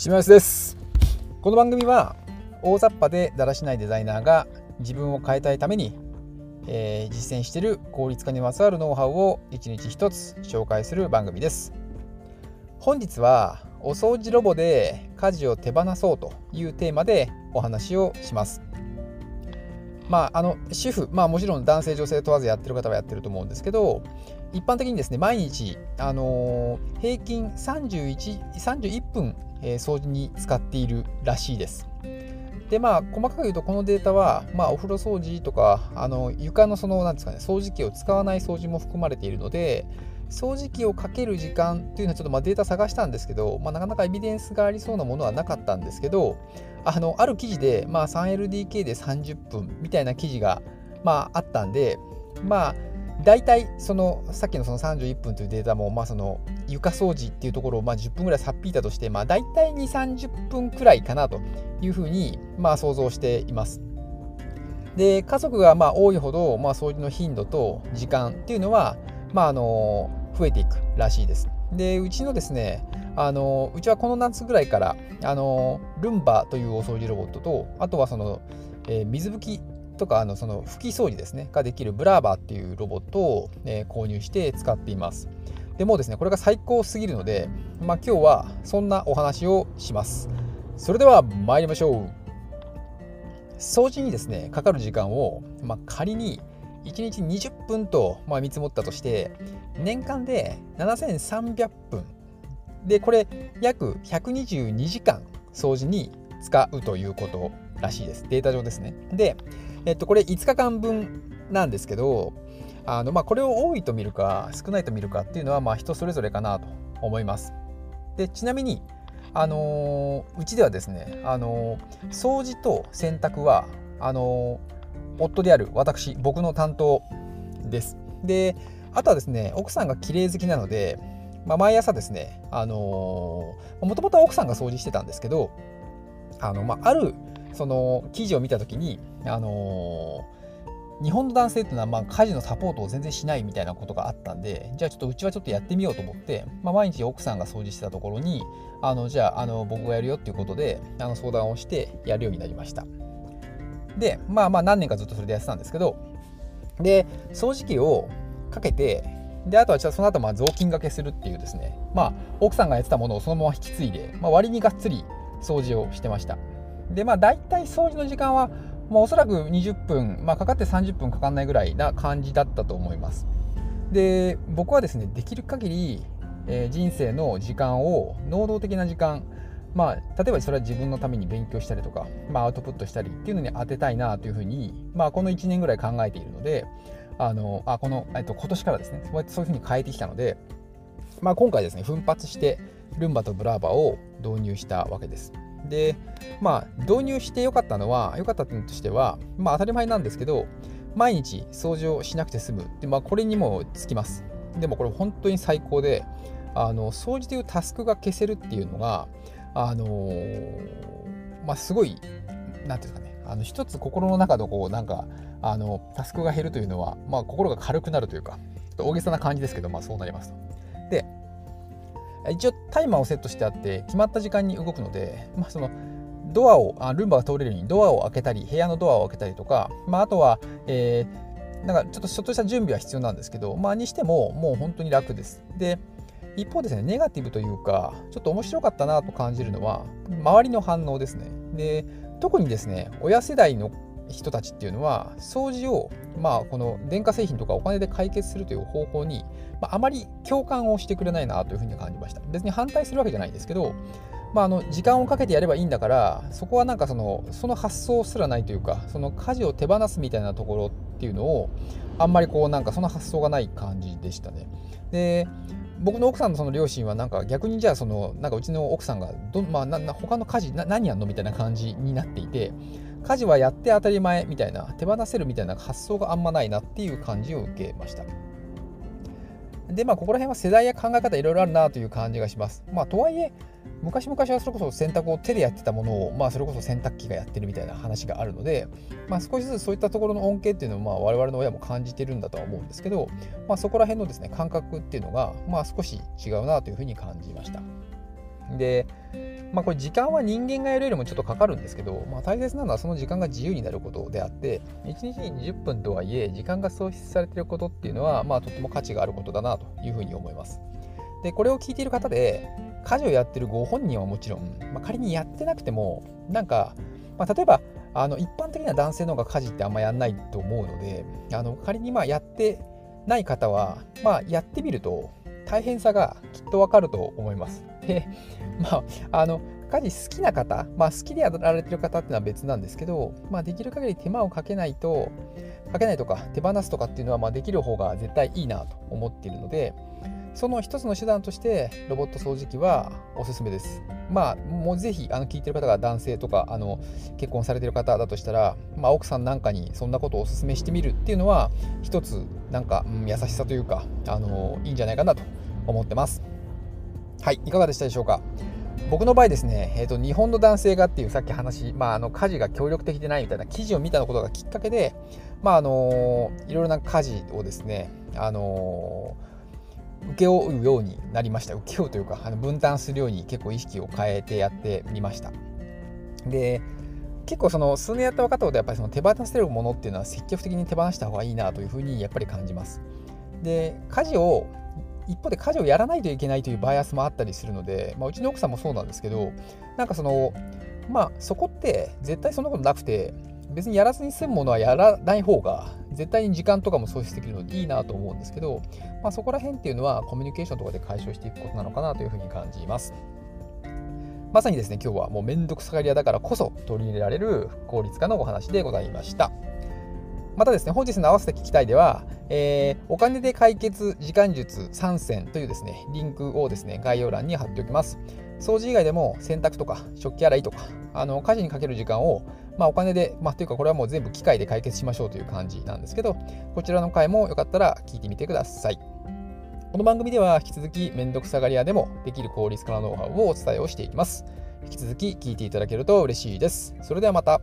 島安です。この番組は大雑把でだらしないデザイナーが自分を変えたいために、えー、実践している効率化にまつわるノウハウを一日一つ紹介する番組です。本日はお掃除ロボで家事を手放そうというテーマでお話をします。まあ、あの主婦、まあ、もちろん男性、女性問わずやってる方はやってると思うんですけど、一般的にですね、毎日、あのー、平均31、31分、え、掃除に使っているらしいです。で、まあ、細かく言うと、このデータは、まあ、お風呂掃除とか、あの床のその、なんですかね、掃除機を使わない掃除も含まれているので、掃除機をかける時間っていうのはちょっとまあデータ探したんですけど、まあ、なかなかエビデンスがありそうなものはなかったんですけどあのある記事で、まあ、3LDK で30分みたいな記事が、まあ、あったんでまあ大体そのさっきのその31分というデータも、まあ、その床掃除っていうところをまあ10分ぐらいさっぴいたとして、まあ、大体2 30分くらいかなというふうにまあ想像しています。で家族がまあ多いほど、まあ、掃除の頻度と時間っていうのは、まあ、あの増えていくらしいです。でうちのですねあのうちはこの夏ぐらいからあのルンバというお掃除ロボットとあとはその、えー、水拭きとかあのその拭き掃除ですねができるブラーバーっていうロボットを、え、購入して使っています。でもうですねこれが最高すぎるので、まあ、今日はそんなお話をします。それでは参りましょう。掃除にですねかかる時間を、まあ、仮に1日20分と、まあ、見積もったとして年間で7300分でこれ約122時間掃除に使うということらしいですデータ上ですねで、えっと、これ5日間分なんですけどあの、まあ、これを多いと見るか少ないと見るかっていうのはまあ人それぞれかなと思いますでちなみにあのー、うちではですね、あのー、掃除と洗濯はあのー夫である私、僕の担当です。で、あとはですね、奥さんが綺麗好きなので、まあ、毎朝ですね、もともとは奥さんが掃除してたんですけど、あの、まあ、ある、その、記事を見たときに、あのー、日本の男性っていうのは、まあ、家事のサポートを全然しないみたいなことがあったんで、じゃあちょっとうちはちょっとやってみようと思って、まあ、毎日奥さんが掃除してたところに、あの、じゃあ、あの、僕がやるよっていうことで、あの、相談をしてやるようになりました。で、まあまあ何年かずっとそれでやってたんですけど、で、掃除機をかけて、で、あとはその後まあ雑巾がけするっていうですね、まあ奥さんがやってたものをそのまま引き継いで、まあ、割にがっつり掃除をしてました。で、まあ大体掃除の時間は、まあ、おそらく20分、まあ、かかって30分かかんないぐらいな感じだったと思います。で、僕はですね、できる限り、えー、人生の時間を、能動的な時間、まあ、例えばそれは自分のために勉強したりとか、まあ、アウトプットしたりっていうのに当てたいなというふうに、まあ、この1年ぐらい考えているので、あのあこの、えっと、今年からですね、そういうふうに変えてきたので、まあ、今回ですね、奮発してルンバとブラーバを導入したわけです。で、まあ、導入してよかったのは、良かった点としては、まあ、当たり前なんですけど、毎日掃除をしなくて済む。で、まあ、これにもつきます。でもこれ本当に最高で、あの掃除というタスクが消せるっていうのが、あのー、まあ、すごい、なんていうんですかね、あの一つ心の中のこう、なんか、あの、タスクが減るというのは、まあ、心が軽くなるというか、大げさな感じですけど、まあ、そうなりますと。一応タイマーをセットしてあって、決まった時間に動くので、まあ、その、ドアをあ、ルンバが通れるようにドアを開けたり、部屋のドアを開けたりとか、まあ、あとは、えー、なんかちょっとちょっとした準備は必要なんですけど、まあ、にしても、もう本当に楽です。で、一方ですね、ネガティブというか、ちょっと面白かったなと感じるのは、周りの反応ですね。で、特にですね、親世代の人たちっていうのは、掃除を、まあ、この電化製品とかお金で解決するという方法に、まあ、あまり共感をしてくれないなというふうに感じました。別に反対するわけじゃないんですけど、まあ、あの時間をかけてやればいいんだからそこはなんかそのその発想すらないというかその家事を手放すみたいなところっていうのをあんまりこうなんかその発想がない感じでしたね。で僕の奥さんのその両親はなんか逆にじゃあそのなんかうちの奥さんがど、まあ、な他の家事何やんのみたいな感じになっていて家事はやって当たり前みたいな手放せるみたいな発想があんまないなっていう感じを受けました。でまあここら辺は世代や考え方いろいろあるなという感じがします。まあとはいえ昔々はそれこそ洗濯を手でやってたものを、まあ、それこそ洗濯機がやってるみたいな話があるので、まあ、少しずつそういったところの恩恵っていうのを、まあ、我々の親も感じてるんだとは思うんですけど、まあ、そこら辺のですね感覚っていうのが、まあ、少し違うなというふうに感じました。で、まあ、これ時間は人間がやるよりもちょっとかかるんですけど、まあ、大切なのはその時間が自由になることであって1日に20分とはいえ時間が喪失されていることっていうのは、まあ、とても価値があることだなというふうに思いますでこれを聞いている方で家事をやってるご本人はもちろん、まあ、仮にやってなくてもなんか、まあ、例えばあの一般的な男性の方が家事ってあんまやんないと思うのであの仮にまあやってない方は、まあ、やってみると大変さがきっとわかると思います。で、まあ、あの家事好きな方、まあ、好きでやられてる方っていうのは別なんですけど、まあ、できる限り手間をかけないと、かけないとか手放すとかっていうのはまあできる方が絶対いいなと思っているので、その一つの手段としてロボット掃除機はおすすめです。まあ、もうぜひあの聞いてる方が男性とかあの結婚されてる方だとしたら、まあ、奥さんなんかにそんなことをおすすめしてみるっていうのは一つなんか、うん、優しさというかあのいいんじゃないかなと思ってます。はい、いかがでしたでしょうか？僕の場合ですね、えーと、日本の男性がっていうさっき話、まあ、あの家事が協力的でないみたいな記事を見たことがきっかけで、まああのいろいろな家事をですね、あの請け負うようになりました。請け負うというか、あの分担するように結構意識を変えてやってみました。で、結構その数年やった分かったことやっぱりその手放せるものっていうのは積極的に手放した方がいいなというふうにやっぱり感じます。で、家事を一方で家事をやらないといけないというバイアスもあったりするので、まあ、うちの奥さんもそうなんですけど、なんかその、まあそこって絶対そんなことなくて、別にやらずに済むものはやらない方が絶対に時間とかも喪失できるのでいいなと思うんですけど、まあ、そこら辺っていうのはコミュニケーションとかで解消していくことなのかなというふうに感じます。まさにですね、今日はもうめんどくさがり屋だからこそ取り入れられる効率化のお話でございました。またですね、本日の合わせて聞きたいでは、えー、お金で解決時間術3選というですね、リンクをですね、概要欄に貼っておきます。掃除以外でも洗濯とか食器洗いとか、あの家事にかける時間を、まあ、お金で、まあ、というかこれはもう全部機械で解決しましょうという感じなんですけど、こちらの回もよかったら聞いてみてください。この番組では引き続きめんどくさがり屋でもできる効率化のノウハウをお伝えをしていきます。引き続き聞いていただけると嬉しいです。それではまた。